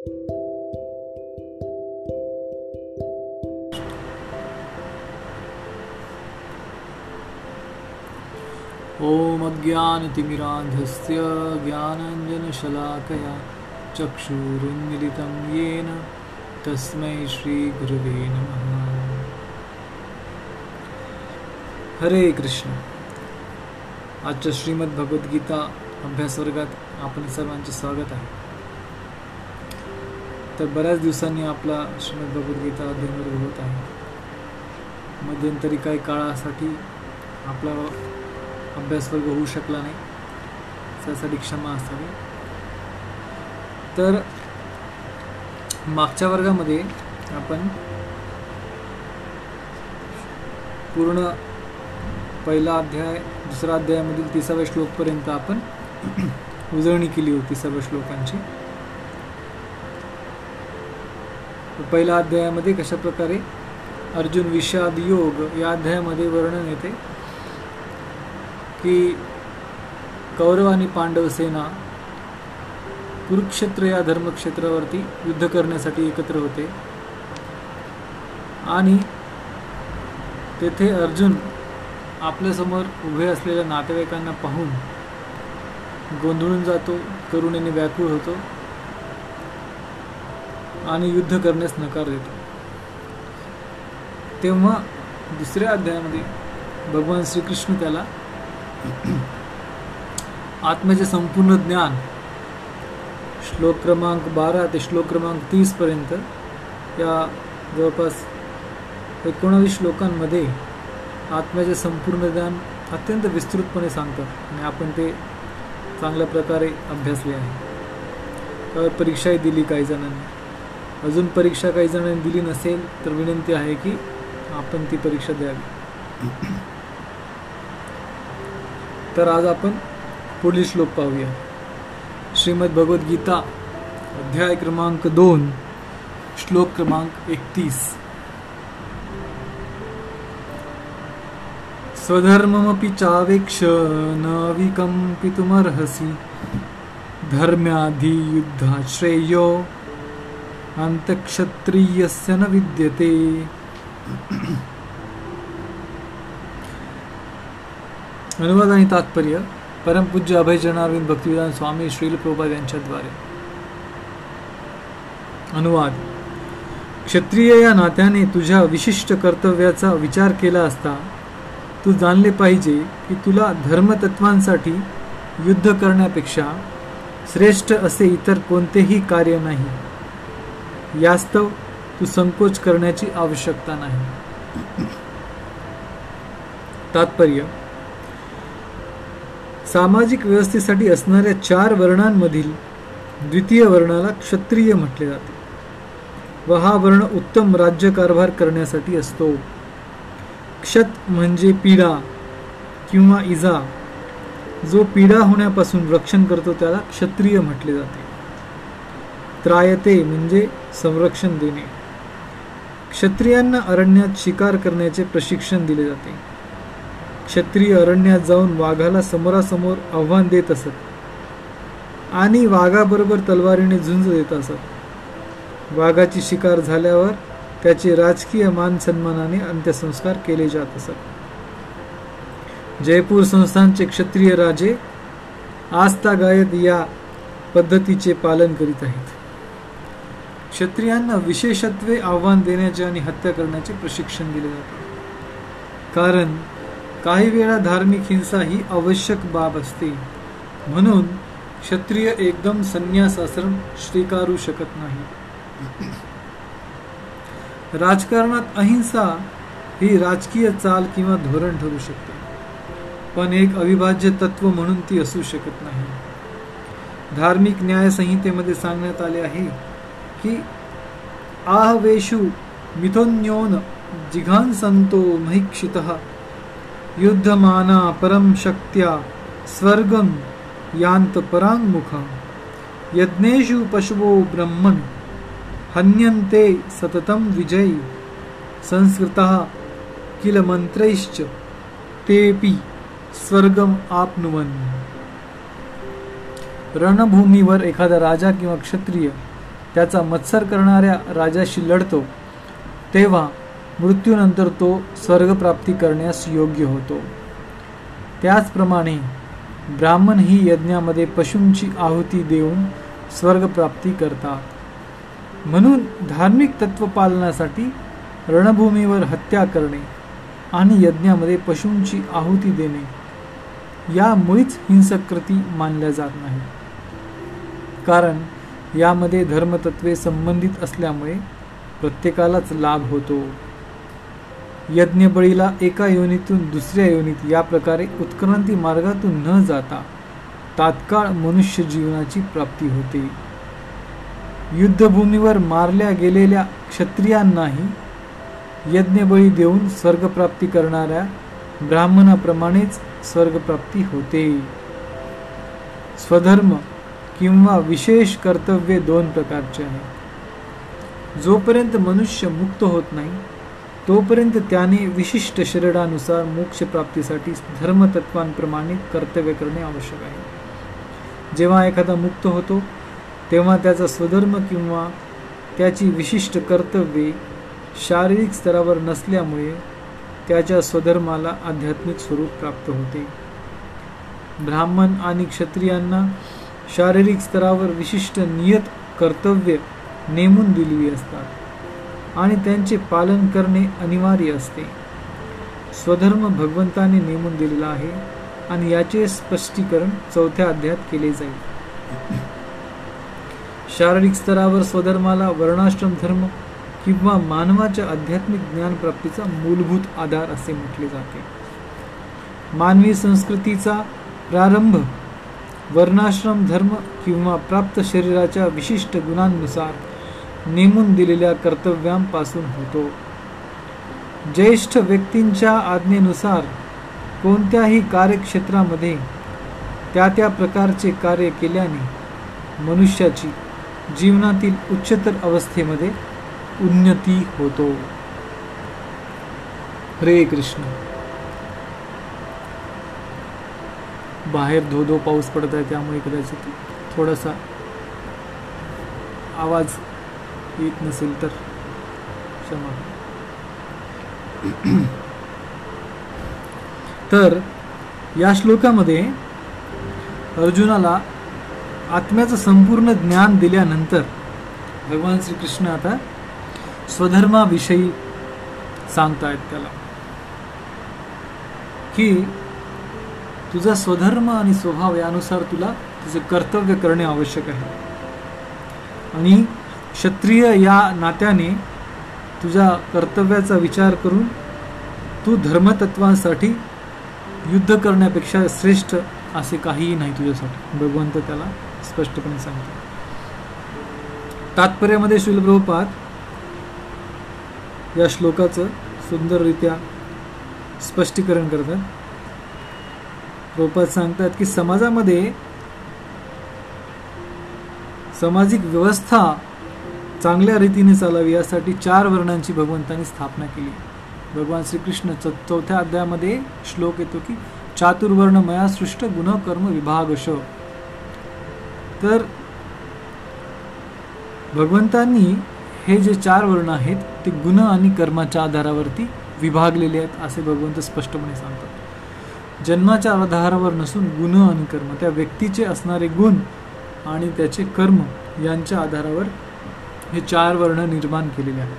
ॐ अज्ञानतिमिरान्धस्य ज्ञानाञ्जनशलाकया चक्षुरुन्मिलितं येन तस्मै श्रीगुरवे नमः। हरे कृष्ण। आजच्या अभ्यास वर्गात आपण सर्वांचे स्वागत आहे. तर बऱ्याच दिवसांनी आपला श्रीमद भगवद्गीता अध्ययन होत आहे. मध्यंतरी काही काळासाठी आपला अभ्यास वर्ग होऊ शकला नाही. त्यासाठी क्षमा असावी. तर मागच्या वर्गामध्ये आपण पूर्ण पहिला अध्याय दुसरा अध्यायामधील तिसाव्या श्लोकपर्यंत आपण उजळणी केली होती सर्व श्लोकांची. पहिल्या अध्यायामध्ये कशा प्रकारे अर्जुन विषाद योग या अध्यायामध्ये वर्णन येते की कौरव आणि पांडव सेना कुरुक्षेत्र या धर्मक्षेत्रावरती युद्ध करण्यासाठी एकत्र होते. आणि तेथे अर्जुन आपल्यासमोर उभे असलेल्या नातेवाईकांना पाहून गोंधळून जातो करुणेने व्याकुळ होतो. आणि युद्ध करण्यास नकार देतो. तेव्हा दुसऱ्या अध्यायामध्ये भगवान श्रीकृष्ण त्याला आत्म्याचे संपूर्ण ज्ञान श्लोक क्रमांक बारा ते श्लोक क्रमांक तीस पर्यंत या जवळपास एकोणावीस श्लोकांमध्ये आत्म्याचे संपूर्ण ज्ञान अत्यंत विस्तृतपणे सांगतात आणि आपण ते चांगल्या प्रकारे अभ्यासले आहे. त्यावर परीक्षाही दिली काही जणांनी. अजून परीक्षा काही जणांनी दिली नसेल तर विनंती आहे की आपण ती परीक्षा द्यावी. तर आज आपण पुढील श्लोक पाहूया. श्रीमद भगवद्गीता अध्याय क्रमांक दोन श्लोक क्रमांक एकतीस. स्वधर्ममपि चावेक्ष न विकम्पितुमर्हसि धर्म्याधियुद्धात् श्रेयो अंतक्षत्रियस्य न विद्यते। अनुवाद आणि तात्पर्य परमपूज्य अभय जनार्विंद भक्तिविधान स्वामी श्रील प्रभात यांच्याद्वारे अनुवाद। क्षत्रिय या नात्याने तुझ्या विशिष्ट कर्तव्याचा विचार केला असता तू जाणले पाहिजे की तुला धर्मतत्वांसाठी युद्ध करण्यापेक्षा श्रेष्ठ असे इतर कोणतेही कार्य नाही। यास्तव तू संकोच करण्याची आवश्यकता नाही. तात्पर्य सामाजिक व्यवस्थेसाठी असणाऱ्या चार वर्णांमधील द्वितीय वर्णाला क्षत्रिय म्हटले जाते. व हा वर्ण उत्तम राज्यकारभार करण्यासाठी असतो. क्षत म्हणजे पीडा किंवा इजा. जो पीडा होण्यापासून रक्षण करतो त्याला क्षत्रिय म्हटले जाते. त्रायते म्हणजे संरक्षण देणे. क्षत्रियांना अरण्यात शिकार करण्याचे प्रशिक्षण दिले जाते. क्षत्रिय अरण्यात जाऊन वाघाला समोरासमोर आव्हान देत असत. आणि वाघाबरोबर तलवारीने झुंज देत असत. वाघाची शिकार झाल्यावर त्याचे राजकीय मान सन्मानाने अंत्यसंस्कार केले जात असत. जयपूर संस्थानचे क्षत्रिय राजे आस्था गायत या पद्धतीचे पालन करीत आहेत. क्षत्रियांना विशेषत्वे आव्हान देण्याचे आणि हत्या करण्याचे प्रशिक्षण दिले जाते. कारण काही वेळा धार्मिक हिंसा ही आवश्यक बाब असते. म्हणून क्षत्रिय एकदम संन्यास आश्रम स्वीकारू शकत नाही. राजकारणात अहिंसा ही राजकीय चाल किंवा धोरण ठरू शकते. पण एक अविभाज्य तत्व म्हणून ती असू शकत नाही. धार्मिक न्यायसंहितेमध्ये सांगण्यात आले आहे की आहवेशु मिथोन्योन जिघांसंतो महिक्षित। युद्धमाना परम शक्त्या स्वर्गम यांत परांगमुखा यज्ञेषु पशवो ब्रह्मण हन्यन्ते सततम विजयी। संस्कृता किल मंत्रैश्च तेपि स्वर्गम आपनुवन। रणभूमीवर एखादा राजा किंवा क्षत्रिय त्याचा मत्सर करणाऱ्या राजाशी लढतो तेव्हा मृत्यूनंतर तो स्वर्गप्राप्ती करण्यास योग्य होतो. त्याचप्रमाणे ब्राह्मण ही यज्ञामध्ये पशूंची आहुती देऊन स्वर्गप्राप्ती करतात. म्हणून धार्मिक तत्वपालनासाठी रणभूमीवर हत्या करणे आणि यज्ञामध्ये पशूंची आहुती देणे या मुळीच हिंसक कृती मानल्या जात नाही. कारण यामध्ये धर्मतत्वे संबंधित असल्यामुळे प्रत्येकालाच लाभ होतो. यज्ञबळीला एका योनीतून दुसऱ्या योनीत या प्रकारे उत्क्रांती मार्गातून न जाता तात्काळ मनुष्य जीवनाची प्राप्ती होते. युद्धभूमीवर मारल्या गेलेल्या क्षत्रियांनाही यज्ञबळी देऊन स्वर्गप्राप्ती करणाऱ्या ब्राह्मणाप्रमाणेच स्वर्गप्राप्ती होते. स्वधर्म किंवा विशेष कर्तव्य दोन प्रकारचे आहे जोपर्यंत मनुष्य मुक्त होत नाही तोपर्यंत त्याने विशिष्ट शरीरानुसार मोक्षप्राप्तीसाठी धर्मतत्वांप्रमाणे कर्तव्य करणे आवश्यक आहे. जेव्हा एखादा मुक्त होतो तेव्हा त्याचा स्वधर्म किंवा त्याची विशिष्ट कर्तव्ये शारीरिक स्तरावर नसल्यामुळे त्याच्या स्वधर्माला आध्यात्मिक स्वरूप प्राप्त होते. ब्राह्मण आणि क्षत्रियांना शारीरिक स्तरावर विशिष्ट नियत कर्तव्य नेमून दिलेली असतात आणि त्यांचे पालन करणे अनिवार्य असते. स्वधर्म भगवंताने नेमून दिलेला आहे आणि याचे स्पष्टीकरण चौथ्या अध्यायात केले जाईल. शारीरिक स्तरावर स्वधर्माला वर्णाश्रम धर्म किंवा मानवाच्या आध्यात्मिक ज्ञानप्राप्तीचा मूलभूत आधार असे म्हटले जाते. मानवी संस्कृतीचा प्रारंभ वर्णाश्रम धर्म किंवा प्राप्त शरीराच्या विशिष्ट गुणांनुसार नेमून दिलेल्या कर्तव्यांपासून होतो. ज्येष्ठ व्यक्तींच्या आज्ञेनुसार कोणत्याही कार्यक्षेत्रामध्ये त्या त्या प्रकारचे कार्य केल्याने मनुष्याची जीवनातील उच्चतर अवस्थेमध्ये उन्नती होतो. हरे कृष्ण. बाहेर धो धो पाऊस पडत आहे त्यामुळे कदाचित थोडासा आवाज येत नसेल तर. क्षमा. तर या श्लोकामध्ये अर्जुनाला आत्म्याचं संपूर्ण ज्ञान दिल्यानंतर भगवान श्रीकृष्ण आता स्वधर्माविषयी सांगतायत त्याला. की तुझा स्वधर्म आणि स्वभाव यानुसार तुला तुझं कर्तव्य करणे आवश्यक आहे. आणि क्षत्रिय या नात्याने तुझ्या कर्तव्याचा विचार करून तू धर्मतत्वांसाठी युद्ध करण्यापेक्षा श्रेष्ठ असे काहीही नाही तुझ्यासाठी. भगवंत त्याला स्पष्टपणे सांगतो. तात्पर्यामध्ये शिलप्रभुपाद या श्लोकाचं सुंदररित्या स्पष्टीकरण करतात. प्रभुपाद सांगतात की समाजामध्ये सामाजिक व्यवस्था चांगल्या रीतीने चालावी यासाठी चार वर्णांची भगवंतांनी स्थापना केली. भगवान श्रीकृष्ण चौथ्या अध्यायामध्ये श्लोक येतो की चातुर्वर्ण मया सृष्ट गुण कर्म विभागश. तर भगवंतांनी हे जे चार वर्ण आहेत ते गुण आणि कर्माच्या आधारावरती विभागलेले आहेत असे भगवंत स्पष्टपणे सांगतात. जन्माच्या आधारावर नसून गुण आणि कर्म त्या व्यक्तीचे असणारे गुण आणि त्याचे कर्म यांच्या आधारावर हे चार वर्ण निर्माण केलेले आहेत.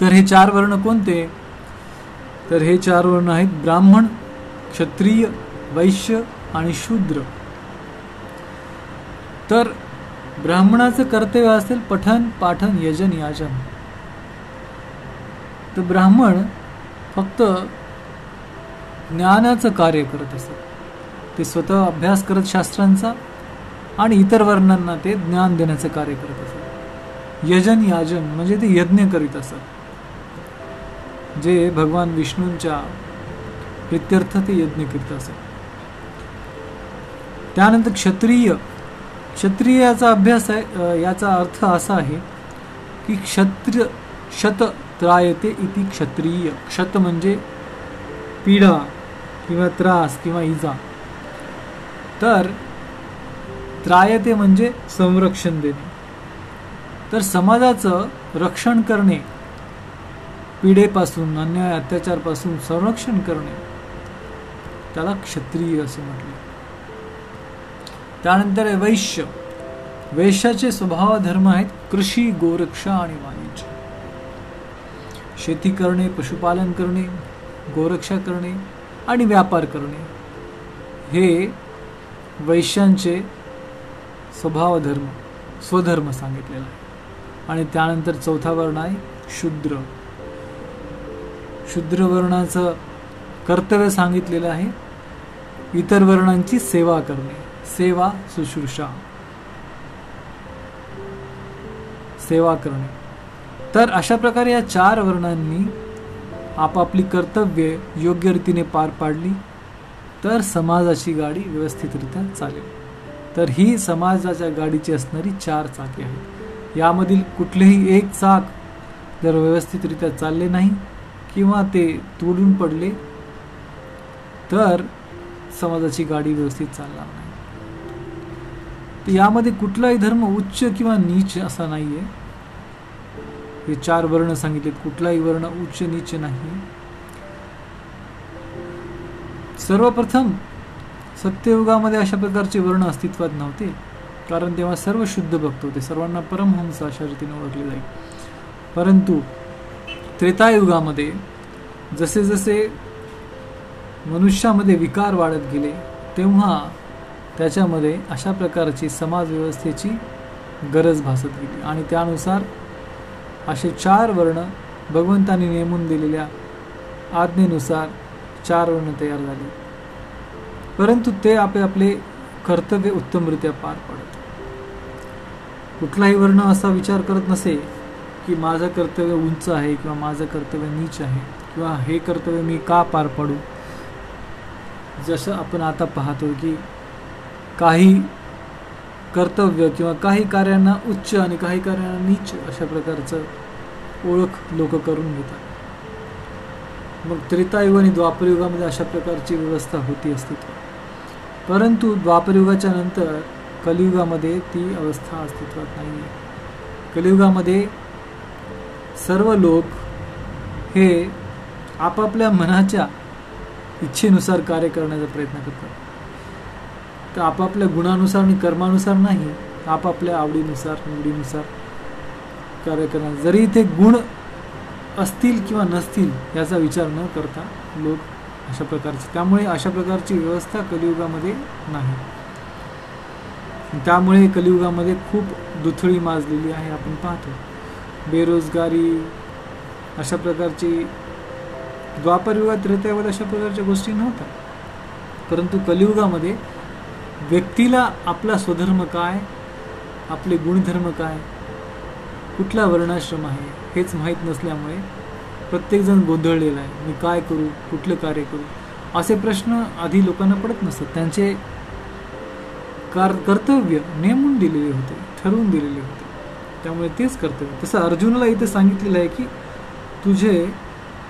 तर हे चार वर्ण कोणते? तर हे चार वर्ण आहेत ब्राह्मण क्षत्रिय वैश्य आणि शूद्र. तर ब्राह्मणाचं कर्तव्य असेल पठन पाठन यजन याजन. तर ब्राह्मण फक्त ज्ञानाचं कार्य करत असत. ते स्वतः अभ्यास करत शास्त्रांचा आणि इतर वर्णांना ते ज्ञान देण्याचं कार्य करत असत. यजन याजन म्हणजे ते यज्ञ करीत असत. जे भगवान विष्णूंच्या प्रित्यर्थ ते यज्ञ करीत असत. त्यानंतर क्षत्रिय क्षत्रिय याचा अभ्यास आहे याचा अर्थ असा आहे की क्षत्रिय शत त्रायते इति क्षत्रिय. क्षत म्हणजे पीडा किंवा त्रास किंवा इजा. तर त्रायते म्हणजे संरक्षण देणे. तर समाजाचं रक्षण करणे पिढेपासून अन्याय अत्याचारपासून संरक्षण करणे त्याला क्षत्रिय असे म्हटले. त्यानंतर वैश्य. वैश्याचे स्वभाव धर्म आहेत कृषी गोरक्षा आणि वाणिज्य. शेती करणे पशुपालन करणे गोरक्षा करणे आणि व्यापार करणे. हे वैश्यांचे स्वभावधर्म स्वधर्म सांगितलेला आहे. आणि त्यानंतर चौथा वर्ण आहे शूद्र. शूद्र वर्णाचं कर्तव्य सांगितलेलं आहे. इतर वर्णांची सेवा करणे. सेवा शुश्रूषा. सेवा करणे. तर अशा प्रकारे या चार वर्णांनी आपापली कर्तव्ये योग्य रीतीने पार पाडली तर समाजाची गाडी व्यवस्थितरित्या चालेल. तर ही समाजाच्या गाडीची असणारी चार चाके आहेत. यामधील कुठलेही एक चाक जर व्यवस्थितरित्या चालले नाही किंवा ते तोडून पडले तर समाजाची गाडी व्यवस्थित चालणार नाही. यामध्ये कुठलाही धर्म उच्च किंवा नीच असा नाही आहे हे चार वर्ण सांगितलेत. कुठलाही वर्ण उच्च नीच नाही. सर्वप्रथम सत्ययुगामध्ये अशा प्रकारचे वर्ण अस्तित्वात नव्हते. कारण तेव्हा सर्व शुद्ध भक्त होते. सर्वांना परमहंस अशा रीतीने ओळखले जाईल परंतु त्रेतायुगामध्ये जसे जसे मनुष्यामध्ये विकार वाढत गेले तेव्हा त्याच्यामध्ये अशा प्रकारची समाज व्यवस्थेची गरज भासत गेली. आणि त्यानुसार असे चार वर्ण भगवंतांनी नेमून दिलेल्या आज्ञेनुसार चार वर्ण तयार झाले. परंतु ते आपले आपले कर्तव्य उत्तमरित्या पार पडत. कुठलाही वर्ण असा विचार करत नसे की माझं कर्तव्य उंच आहे किंवा माझं कर्तव्य नीच आहे किंवा हे कर्तव्य मी का पार पाडू? जसं आपण आता पाहतो की काही कर्तव्य किंवा काही कार्यांना उच्च आणि काही कार्यांना नीच अशा प्रकारचं ओळख लोक करून घेतात. मग त्रेतायुग आणि द्वापरयुगामध्ये अशा प्रकारची व्यवस्था होती अस्तित्वात. परंतु द्वापरयुगाच्या नंतर कलियुगामध्ये ती अवस्था अस्तित्वात नाही आहे कलियुगामध्ये सर्व लोक हे आपापल्या मनाच्या इच्छेनुसार कार्य करण्याचा प्रयत्न करतात. तर आपापल्या गुणानुसार आणि कर्मानुसार नाही आपापल्या आवडीनुसार निवडीनुसार कार्य करणार. जरी इथे गुण असतील किंवा नसतील याचा विचार न करता लोक अशा प्रकारचे. त्यामुळे अशा प्रकारची व्यवस्था कलियुगामध्ये नाही. त्यामुळे कलियुगामध्ये खूप दुथळी माजलेली आहे आपण पाहतो. बेरोजगारी अशा प्रकारची द्वापरयुगात त्रेतायुगात अशा प्रकारच्या गोष्टी नव्हत्या. परंतु कलियुगामध्ये व्यक्तीला आपला स्वधर्म काय? आपले गुणधर्म काय? कुठला वर्णाश्रम आहे? हेच माहीत नसल्यामुळे प्रत्येकजण गोंधळलेला आहे. मी काय करू? कुठलं कार्य करू? असे प्रश्न आधी लोकांना पडत नसतात. त्यांचे कार कर्तव्य नेमून दिलेले होते ठरवून दिलेले होते. त्यामुळे तेच कर्तव्य. तसं अर्जुनाला इथे सांगितलेलं आहे की तुझे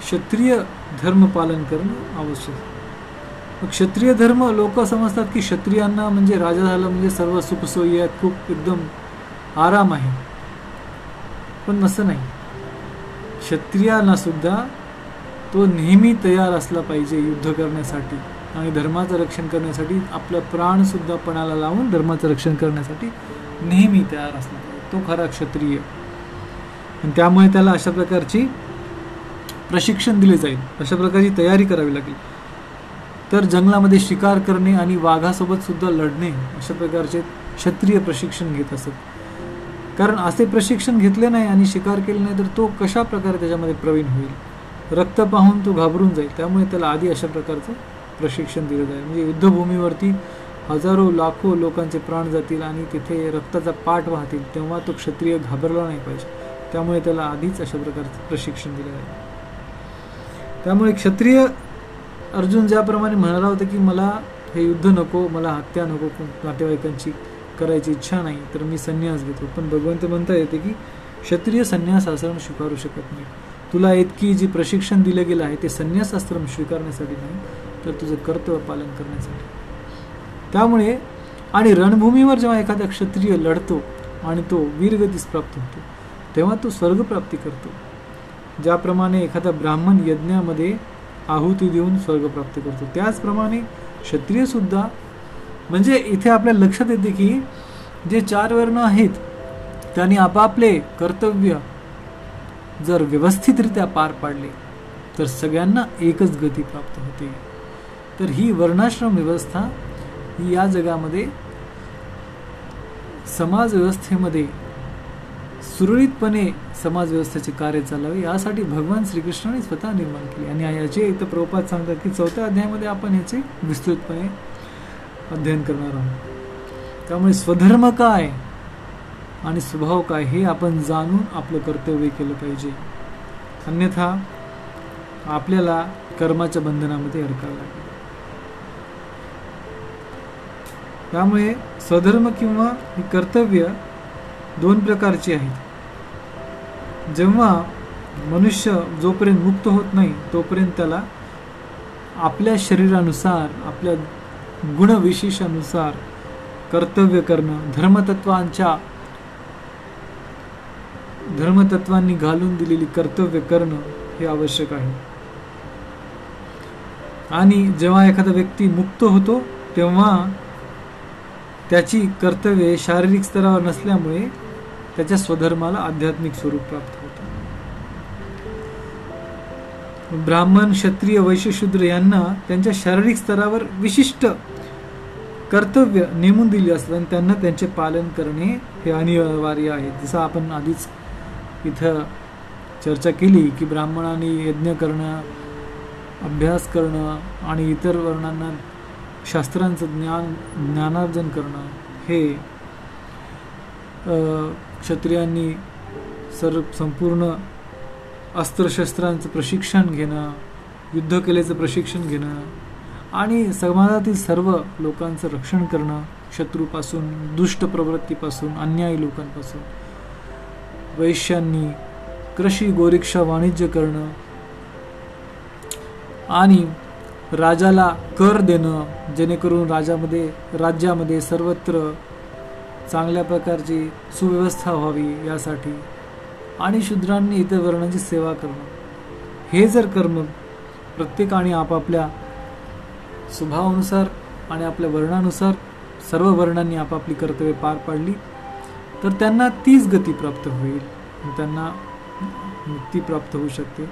क्षत्रिय धर्म पालन करणं आवश्यक क्षत्रिय धर्म लोक समजतात की क्षत्रियांना म्हणजे राजा झालं म्हणजे सर्व सुखसोयी आहेत खूप एकदम आराम आहे. पण असं नाही. क्षत्रियांना सुद्धा तो नेहमी तयार असला पाहिजे युद्ध करण्यासाठी आणि धर्माचं रक्षण करण्यासाठी आपलं प्राणसुद्धा पणाला लावून धर्माचं रक्षण करण्यासाठी नेहमी तयार असला पाहिजे. तो खरा क्षत्रिय. आणि त्यामुळे त्याला अशा प्रकारची प्रशिक्षण दिले जाईल. अशा प्रकारची तयारी करावी लागेल. तर जंगलामध्ये शिकार करणे आणि वाघासोबत सुद्धा लढणे अशा प्रकारचे क्षत्रिय प्रशिक्षण घेत असत. कारण असे प्रशिक्षण घेतले नाही आणि शिकार केले नाही तर तो कशा प्रकारे त्याच्यामध्ये प्रवीण होईल? रक्त पाहून तो घाबरून जाईल. त्यामुळे त्याला आधी अशा प्रकारचं प्रशिक्षण दिलं जाईल. म्हणजे युद्धभूमीवरती हजारो लाखो लोकांचे प्राण जातील आणि तिथे रक्ताचा पाठ वाहतील तेव्हा तो क्षत्रिय घाबरला नाही पाहिजे. त्यामुळे त्याला आधीच अशा प्रकारचं प्रशिक्षण दिलं जाईल. त्यामुळे क्षत्रिय अर्जुन ज्याप्रमाणे म्हणाला होता की मला हे युद्ध नको मला हत्या नको नातेवाईकांची करायची इच्छा नाही तर मी संन्यास घेतो. पण भगवंत म्हणता येते की क्षत्रिय संन्यास आश्रम स्वीकारू शकत नाही. तुला इतकी जी प्रशिक्षण दिलं गेलं आहे ते संन्यास आश्रम स्वीकारण्यासाठी नाही तर तुझं कर्तव्य पालन करण्यासाठी. त्यामुळे आणि रणभूमीवर जेव्हा एखादा क्षत्रिय लढतो आणि तो वीरगतीस प्राप्त होतो तेव्हा तो स्वर्गप्राप्ती करतो. ज्याप्रमाणे एखादा ब्राह्मण यज्ञामध्ये आहुती देऊन स्वर्ग प्राप्त करतो. त्याचप्रमाणे क्षत्रियसुद्धा म्हणजे इथे आपल्या लक्षात येते की जे चार वर्ण आहेत त्यांनी आपापले कर्तव्य जर व्यवस्थितरित्या पार पाडले तर सगळ्यांना एकच गती प्राप्त होते. तर ही वर्णाश्रम व्यवस्था ही या जगामध्ये समाज व्यवस्थेमध्ये सुरळीतपणे समाजव्यवस्थेचे कार्य चालावे यासाठी भगवान श्रीकृष्णाने स्वतः निर्माण केली. आणि याचे इथं प्रभुपात सांगतात की चौथ्या अध्यायामध्ये आपण याचे विस्तृतपणे अध्ययन करणार आहोत. त्यामुळे स्वधर्म काय आणि स्वभाव काय हे आपण जाणून आपलं कर्तव्य केलं पाहिजे. अन्यथा आपल्याला कर्माच्या बंधनामध्ये अडकावं लागेल. त्यामुळे स्वधर्म किंवा कर्तव्य दोन प्रकारची आहेत. जेव्हा मनुष्य जोपर्यंत मुक्त होत नाही तोपर्यंत त्याला आपल्या शरीरानुसार आपल्या गुणविशेषानुसार कर्तव्य करणं धर्मतत्वांच्या धर्मतत्वांनी घालून दिलेली कर्तव्य करणं हे आवश्यक आहे. आणि जेव्हा एखादा व्यक्ती मुक्त होतो तेव्हा त्याची कर्तव्ये शारीरिक स्तरावर नसल्यामुळे त्याच्या स्वधर्माला आध्यात्मिक स्वरूप प्राप्त होतं. ब्राह्मण क्षत्रिय वैश्यशूद्र यांना त्यांच्या शारीरिक स्तरावर विशिष्ट कर्तव्य नेमून दिली असतात आणि त्यांना त्यांचे पालन करणे हे अनिवार्य आहे. जसं आपण आधीच इथं चर्चा केली की ब्राह्मणांनी यज्ञ करणं अभ्यास करणं आणि इतर वर्णांना शास्त्रांचं ज्ञान ज्ञानार्जन करणं हे क्षत्रियांनी सर्व संपूर्ण अस्त्रशस्त्रांचं प्रशिक्षण घेणं युद्धकलेचं प्रशिक्षण घेणं आणि समाजातील सर्व लोकांचं रक्षण करणं शत्रूपासून दुष्ट प्रवृत्तीपासून अन्यायी लोकांपासून. वैश्यांनी कृषी गोरिक्षा वाणिज्य करणं आणि राजाला कर देणं जेणेकरून राजामध्ये राज्यामध्ये सर्वत्र चांगल्या प्रकारची सुव्यवस्था व्हावी यासाठी आणि शूद्रांनी इतर वर्णांची सेवा करणं. हे जर कर्म प्रत्येकाने आपापल्या स्वभावानुसार आणि आपल्या वर्णानुसार सर्व वर्णांनी आपापली कर्तव्य पार पाडली तर त्यांना तीच गती प्राप्त होईल त्यांना मुक्ती प्राप्त होऊ शकते.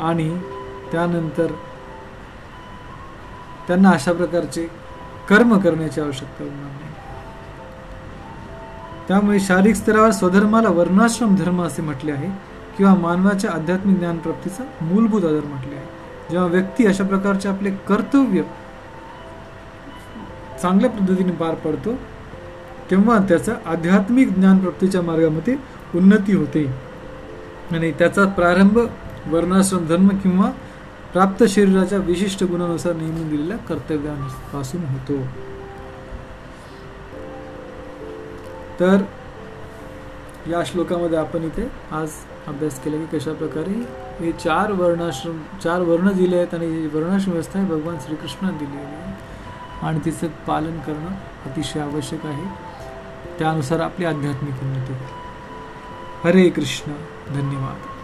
आणि त्यानंतर त्यांना अशा प्रकारचे कर्म करण्याची आवश्यकता होणार नाही. त्यामुळे शारीरिक स्तरावर स्वधर्माला वर्णाश्रम धर्म असे म्हटले आहे किंवा मानवाच्या आध्यात्मिक ज्ञानप्राप्तीचा मूलभूत आधार म्हटले आहे. जेव्हा व्यक्ती अशा प्रकारचे आपले कर्तव्य चांगल्या पद्धतीने पार पडतो तेव्हा त्याचा आध्यात्मिक ज्ञानप्राप्तीच्या मार्गामध्ये उन्नती होते. आणि त्याचा प्रारंभ वर्णाश्रम धर्म किंवा प्राप्त शरीराच्या विशिष्ट गुणानुसार नेमून दिलेल्या कर्तव्यापासून होतो. तर या श्लोकामध्ये आपण इथे आज अभ्यास केला की कशा प्रकारे हे चार वर्णाश्रम चार वर्ण दिले आहेत आणि वर्णाश्रम व्यवस्था ही भगवान श्रीकृष्णाने दिलेली आहे. आणि तिचं पालन करणं अतिशय आवश्यक आहे. त्यानुसार आपली आध्यात्मिक उन्नती. हरे कृष्ण धन्यवाद.